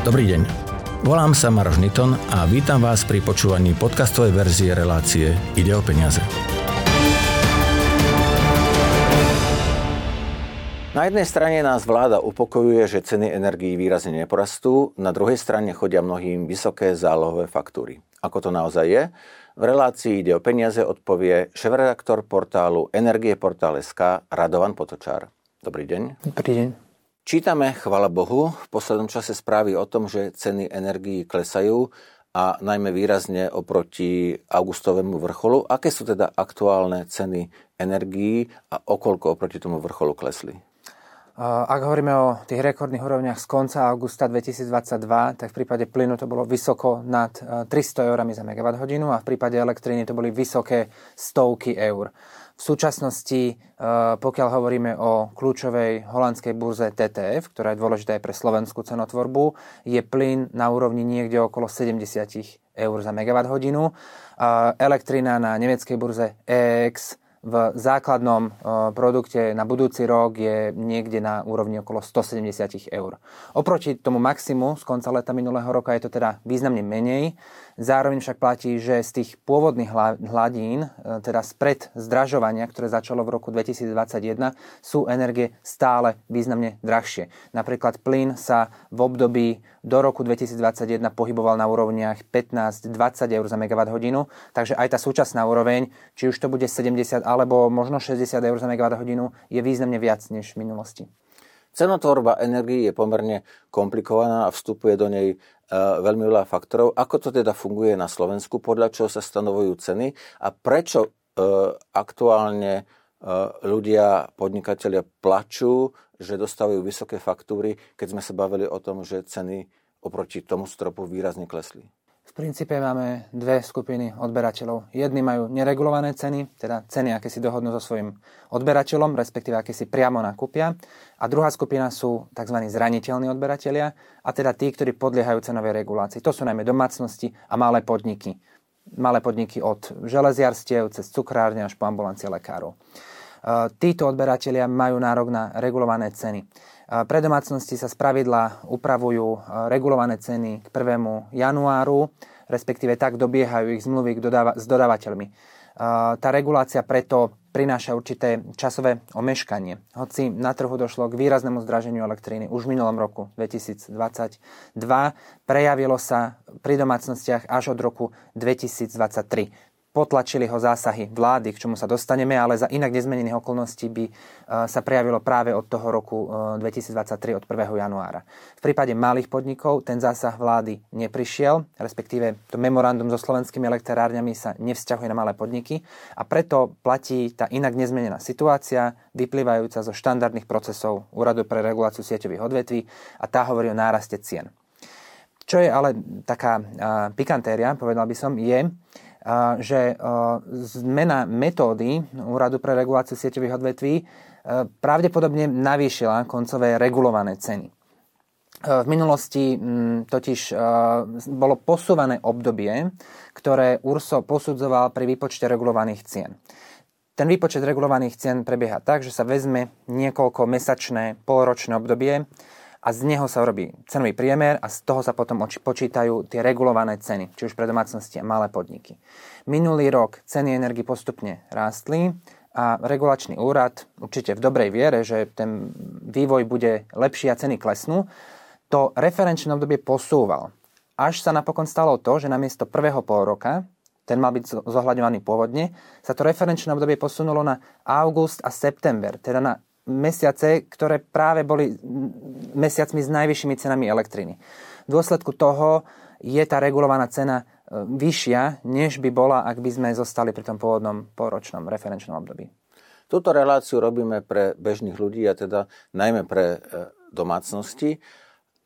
Dobrý deň. Volám sa Maroš Niton a vítam vás pri počúvaní podcastovej verzie relácie Ide o peniaze. Na jednej strane nás vláda upokojuje, že ceny energií výrazne neporastú, na druhej strane chodia mnohým vysoké zálohové faktúry. Ako to naozaj je? V relácii Ide o peniaze odpovie šéf-redaktor portálu Energieportál.sk Radovan Potočár. Dobrý deň. Dobrý deň. Čítame, chvala Bohu, v poslednom čase správy o tom, že ceny energií klesajú a najmä výrazne oproti augustovému vrcholu. Aké sú teda aktuálne ceny energií a okolko oproti tomu vrcholu klesli? Ak hovoríme o tých rekordných úrovniach z konca augusta 2022, tak v prípade plynu to bolo vysoko nad 300 eurami za megawatt hodinu a v prípade elektriny to boli vysoké stovky eur. V súčasnosti, eh, pokiaľ hovoríme o kľúčovej holandskej burze TTF, ktorá je dôležitá aj pre slovenskú cenotvorbu, je plyn na úrovni niekde okolo 70 eur za megawatt hodinu. Elektrina na nemeckej burze EX v základnom produkte na budúci rok je niekde na úrovni okolo 170 eur. Oproti tomu maximu z konca leta minulého roka je to teda významne menej. Zároveň však platí, že z tých pôvodných hladín, e, teda spred zdražovania, ktoré začalo v roku 2021, sú energie stále významne drahšie. Napríklad plyn sa v období do roku 2021 pohyboval na úrovniach 15-20 eur za megawatt hodinu, takže aj tá súčasná úroveň, či už to bude 70 alebo možno 60 eur za hodinu, je významne viac než v minulosti. Cenotvorba energii je pomerne komplikovaná a vstupuje do nej e, veľmi veľa faktorov. Ako to teda funguje na Slovensku, podľa čoho sa stanovujú ceny a prečo e, aktuálne e, ľudia, podnikatelia plačú, že dostávajú vysoké faktúry, keď sme sa bavili o tom, že ceny oproti tomu stropu výrazne klesli? V princípe máme dve skupiny odberateľov. Jedni majú neregulované ceny, teda ceny, aké si dohodnú so svojím odberateľom, respektíve aké si priamo nakúpia. A druhá skupina sú tzv. zraniteľní odberatelia, a teda tí, ktorí podliehajú cenovej regulácii. To sú najmä domácnosti a malé podniky. Malé podniky od železiarstiev cez cukrárne až po ambulancie lekárov. Títo odberatelia majú nárok na regulované ceny. Pre domácnosti sa spravidla upravujú regulované ceny k 1. januáru, respektíve tak dobiehajú ich zmluvy s dodávateľmi. Tá regulácia preto prináša určité časové omeškanie. Hoci na trhu došlo k výraznému zdraženiu elektriny už v minulom roku 2022, prejavilo sa pri domácnostiach až od roku 2023 potlačili ho zásahy vlády, k čomu sa dostaneme, ale za inak nezmenených okolností by e, sa prejavilo práve od toho roku 2023, e, od 1. januára. V prípade malých podnikov ten zásah vlády neprišiel, respektíve to memorandum so slovenskými elektrárňami sa nevzťahuje na malé podniky a preto platí tá inak nezmenená situácia, vyplývajúca zo štandardných procesov Úradu pre reguláciu sieťových odvetví a tá hovorí o náraste cien. Čo je ale taká pikantéria, povedal by som, je, že zmena metódy Úradu pre reguláciu sieťových odvetví pravdepodobne navýšila koncové regulované ceny. V minulosti totiž bolo posúvané obdobie, ktoré URSO posudzoval pri výpočte regulovaných cien. Ten výpočet regulovaných cien prebieha tak, že sa vezme niekoľko mesačné, polročné obdobie, a z neho sa robí cenový priemer a z toho sa potom počítajú tie regulované ceny, či už pre domácnosti a malé podniky. Minulý rok ceny energii postupne rástli a regulačný úrad, určite v dobrej viere, že ten vývoj bude lepší a ceny klesnú, to referenčné obdobie posúval. Až sa napokon stalo to, že namiesto prvého pol roka, ten mal byť zohľadňovaný pôvodne, sa to referenčné obdobie posunulo na august a september, teda na mesiace, ktoré práve boli mesiacmi s najvyššími cenami elektriny. V dôsledku toho je tá regulovaná cena e, vyššia, než by bola, ak by sme zostali pri tom pôvodnom poročnom referenčnom období. Túto reláciu robíme pre bežných ľudí a teda najmä pre e, domácnosti.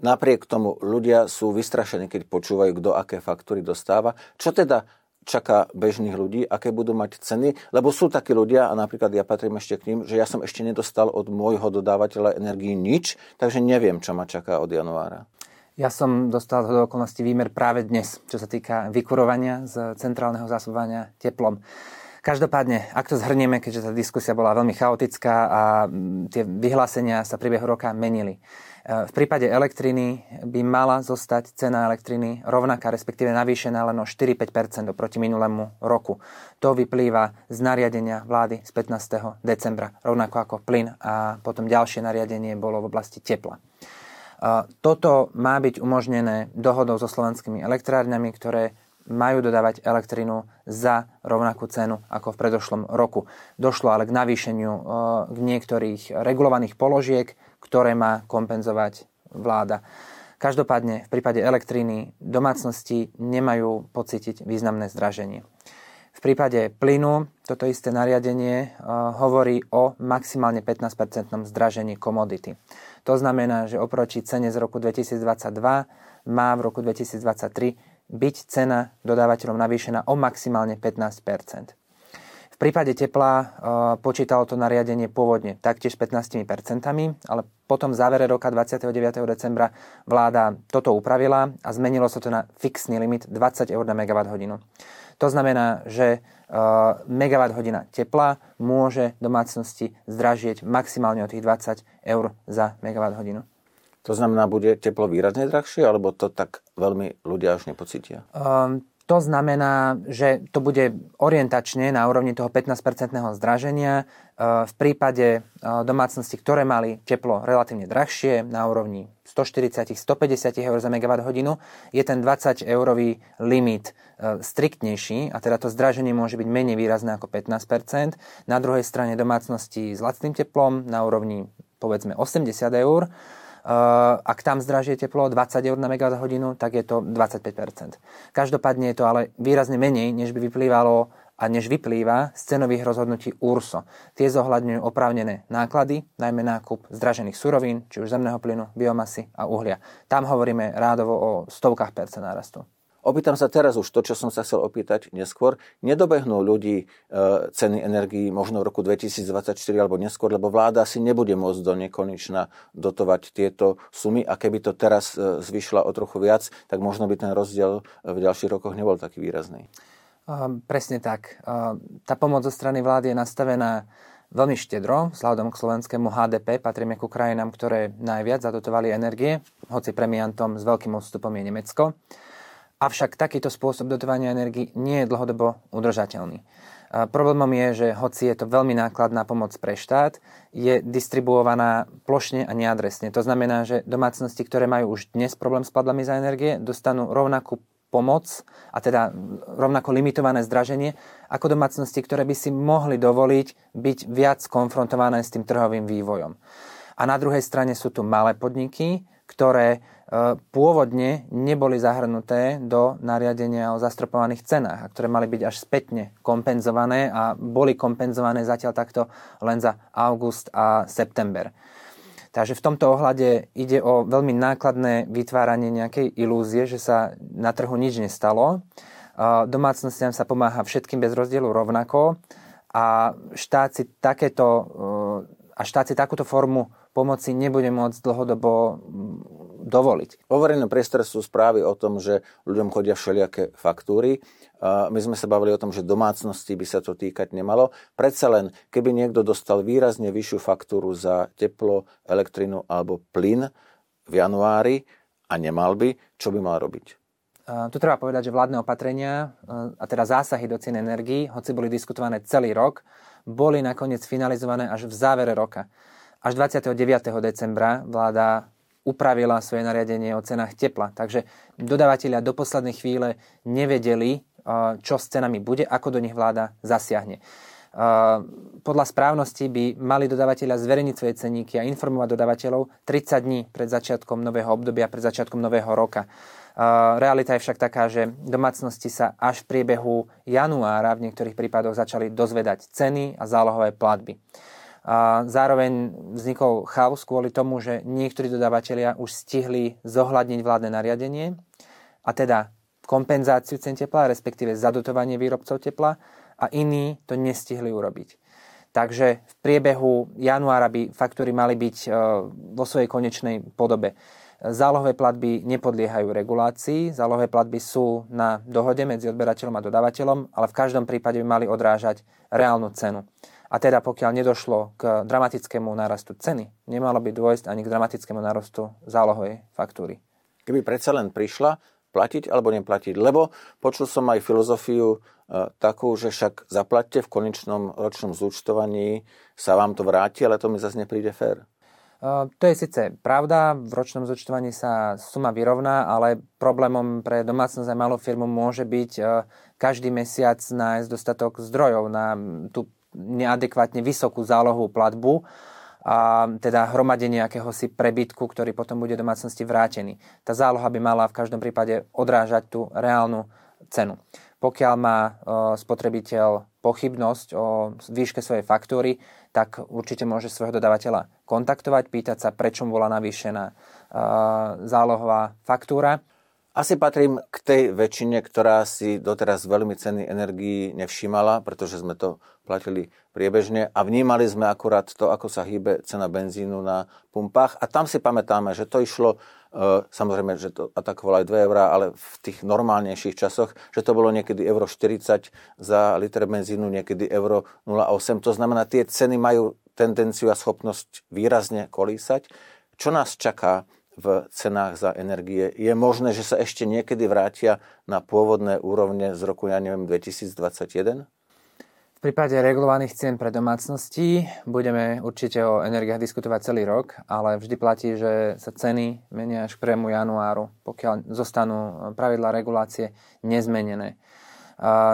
Napriek tomu ľudia sú vystrašení, keď počúvajú, kto aké faktúry dostáva. Čo teda čaká bežných ľudí, aké budú mať ceny, lebo sú takí ľudia, a napríklad ja patrím ešte k ním, že ja som ešte nedostal od môjho dodávateľa energii nič, takže neviem, čo ma čaká od januára. Ja som dostal do okolností výmer práve dnes, čo sa týka vykurovania z centrálneho zásobovania teplom. Každopádne, ak to zhrnieme, keďže tá diskusia bola veľmi chaotická a tie vyhlásenia sa priebehu roka menili. v prípade elektriny by mala zostať cena elektriny rovnaká, respektíve navýšená len o 4-5 oproti minulému roku. To vyplýva z nariadenia vlády z 15. decembra, rovnako ako plyn a potom ďalšie nariadenie bolo v oblasti tepla. Toto má byť umožnené dohodou so slovenskými elektrárňami, ktoré majú dodávať elektrinu za rovnakú cenu ako v predošlom roku. Došlo ale k navýšeniu k niektorých regulovaných položiek, ktoré má kompenzovať vláda. Každopádne v prípade elektriny domácnosti nemajú pocítiť významné zdraženie. V prípade plynu toto isté nariadenie hovorí o maximálne 15-percentnom zdražení komodity. To znamená, že oproti cene z roku 2022 má v roku 2023 byť cena dodávateľom navýšená o maximálne 15% v prípade tepla uh, počítalo to nariadenie pôvodne taktiež 15%, ale potom v závere roka 29. decembra vláda toto upravila a zmenilo sa to na fixný limit 20 eur na megawatt hodinu. To znamená, že uh, megawatt hodina tepla môže domácnosti zdražieť maximálne o tých 20 eur za megawatt hodinu. To znamená, bude teplo výrazne drahšie, alebo to tak veľmi ľudia až nepocítia? Um, to znamená, že to bude orientačne na úrovni toho 15-percentného zdraženia. E, v prípade e, domácnosti, ktoré mali teplo relatívne drahšie, na úrovni 140-150 eur za megawatt hodinu, je ten 20-eurový limit striktnejší a teda to zdraženie môže byť menej výrazné ako 15%. Na druhej strane domácnosti s lacným teplom na úrovni povedzme 80 eur ak tam zdražie teplo 20 eur na megawatt hodinu, tak je to 25%. Každopádne je to ale výrazne menej, než by vyplývalo a než vyplýva z cenových rozhodnutí URSO. Tie zohľadňujú oprávnené náklady, najmä nákup zdražených surovín, či už zemného plynu, biomasy a uhlia. Tam hovoríme rádovo o stovkách percent nárastu. Opýtam sa teraz už to, čo som sa chcel opýtať neskôr. Nedobehnú ľudí e, ceny energií možno v roku 2024 alebo neskôr, lebo vláda si nebude môcť do nekonečna dotovať tieto sumy a keby to teraz e, zvyšla o trochu viac, tak možno by ten rozdiel v ďalších rokoch nebol taký výrazný. Uh, presne tak. Uh, tá pomoc zo strany vlády je nastavená veľmi štedro, vzhľadom k slovenskému HDP patríme ku krajinám, ktoré najviac zadotovali energie, hoci premiantom s veľkým odstupom je Nemecko. Avšak takýto spôsob dotovania energii nie je dlhodobo udržateľný. Problémom je, že hoci je to veľmi nákladná pomoc pre štát, je distribuovaná plošne a neadresne. To znamená, že domácnosti, ktoré majú už dnes problém s platbami za energie, dostanú rovnakú pomoc a teda rovnako limitované zdraženie ako domácnosti, ktoré by si mohli dovoliť byť viac konfrontované s tým trhovým vývojom. A na druhej strane sú tu malé podniky, ktoré E, pôvodne neboli zahrnuté do nariadenia o zastropovaných cenách a ktoré mali byť až spätne kompenzované a boli kompenzované zatiaľ takto len za august a september. Takže v tomto ohľade ide o veľmi nákladné vytváranie nejakej ilúzie, že sa na trhu nič nestalo. E, domácnostiam sa pomáha všetkým bez rozdielu rovnako a štát si, takéto, e, a štát si takúto formu pomoci nebude môcť dlhodobo dovoliť. Vo verejnom priestore sú správy o tom, že ľuďom chodia všelijaké faktúry. My sme sa bavili o tom, že domácnosti by sa to týkať nemalo. Predsa len, keby niekto dostal výrazne vyššiu faktúru za teplo, elektrinu alebo plyn v januári a nemal by, čo by mal robiť? Tu treba povedať, že vládne opatrenia, a teda zásahy do cien energií, hoci boli diskutované celý rok, boli nakoniec finalizované až v závere roka. Až 29. decembra vláda upravila svoje nariadenie o cenách tepla. Takže dodávateľia do poslednej chvíle nevedeli, čo s cenami bude, ako do nich vláda zasiahne. Podľa správnosti by mali dodávateľia zverejniť svoje ceníky a informovať dodávateľov 30 dní pred začiatkom nového obdobia, pred začiatkom nového roka. Realita je však taká, že domácnosti sa až v priebehu januára v niektorých prípadoch začali dozvedať ceny a zálohové platby. Zároveň vznikol chaos kvôli tomu, že niektorí dodávateľia už stihli zohľadniť vládne nariadenie a teda kompenzáciu cen tepla, respektíve zadotovanie výrobcov tepla a iní to nestihli urobiť. Takže v priebehu januára by faktúry mali byť e, vo svojej konečnej podobe. Zálohové platby nepodliehajú regulácii, zálohové platby sú na dohode medzi odberateľom a dodávateľom, ale v každom prípade by mali odrážať reálnu cenu. A teda pokiaľ nedošlo k dramatickému nárastu ceny, nemalo by dôjsť ani k dramatickému nárastu zálohovej faktúry. Keby predsa len prišla, platiť alebo neplatiť. Lebo počul som aj filozofiu e, takú, že však zaplatte v konečnom ročnom zúčtovaní, sa vám to vráti, ale to mi zase nepríde fér. Uh, to je síce pravda, v ročnom zúčtovaní sa suma vyrovná, ale problémom pre domácnosť a malú firmu môže byť uh, každý mesiac nájsť dostatok zdrojov na tú neadekvátne vysokú zálohu platbu a teda hromadenie akéhosi prebytku, ktorý potom bude domácnosti vrátený. Tá záloha by mala v každom prípade odrážať tú reálnu cenu. Pokiaľ má e, spotrebiteľ pochybnosť o výške svojej faktúry, tak určite môže svojho dodávateľa kontaktovať, pýtať sa, prečo bola navýšená e, zálohová faktúra asi patrím k tej väčšine, ktorá si doteraz veľmi ceny energií nevšímala, pretože sme to platili priebežne a vnímali sme akurát to, ako sa hýbe cena benzínu na pumpách. A tam si pamätáme, že to išlo, e, samozrejme, že to atakovalo aj 2 eurá, ale v tých normálnejších časoch, že to bolo niekedy euro 40 za liter benzínu, niekedy euro 0,8. To znamená, tie ceny majú tendenciu a schopnosť výrazne kolísať. Čo nás čaká v cenách za energie. Je možné, že sa ešte niekedy vrátia na pôvodné úrovne z roku, ja neviem, 2021? V prípade regulovaných cien pre domácnosti budeme určite o energiách diskutovať celý rok, ale vždy platí, že sa ceny menia až k 1. januáru, pokiaľ zostanú pravidla regulácie nezmenené.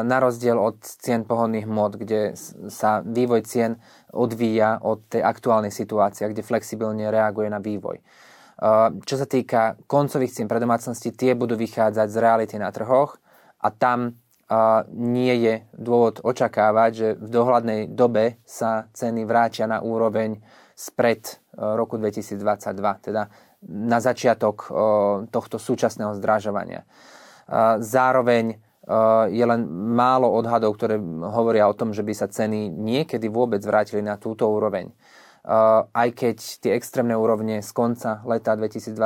Na rozdiel od cien pohodných mod, kde sa vývoj cien odvíja od tej aktuálnej situácie, kde flexibilne reaguje na vývoj. Čo sa týka koncových cien pre domácnosti, tie budú vychádzať z reality na trhoch a tam nie je dôvod očakávať, že v dohľadnej dobe sa ceny vrátia na úroveň spred roku 2022, teda na začiatok tohto súčasného zdražovania. Zároveň je len málo odhadov, ktoré hovoria o tom, že by sa ceny niekedy vôbec vrátili na túto úroveň aj keď tie extrémne úrovne z konca leta 2022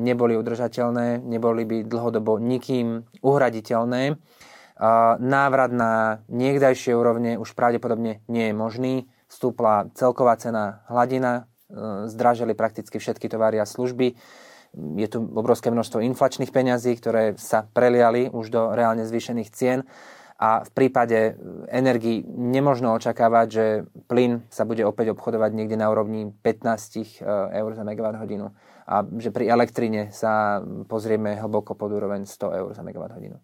neboli udržateľné, neboli by dlhodobo nikým uhraditeľné, návrat na niekdajšie úrovne už pravdepodobne nie je možný. Vstúpla celková cena hladina, e, zdražili prakticky všetky tovary a služby. Je tu obrovské množstvo inflačných peňazí, ktoré sa preliali už do reálne zvýšených cien a v prípade energii nemožno očakávať, že plyn sa bude opäť obchodovať niekde na úrovni 15 eh, eur za megawatt hodinu a že pri elektrine sa pozrieme hlboko pod úroveň 100 eur za megawatt hodinu.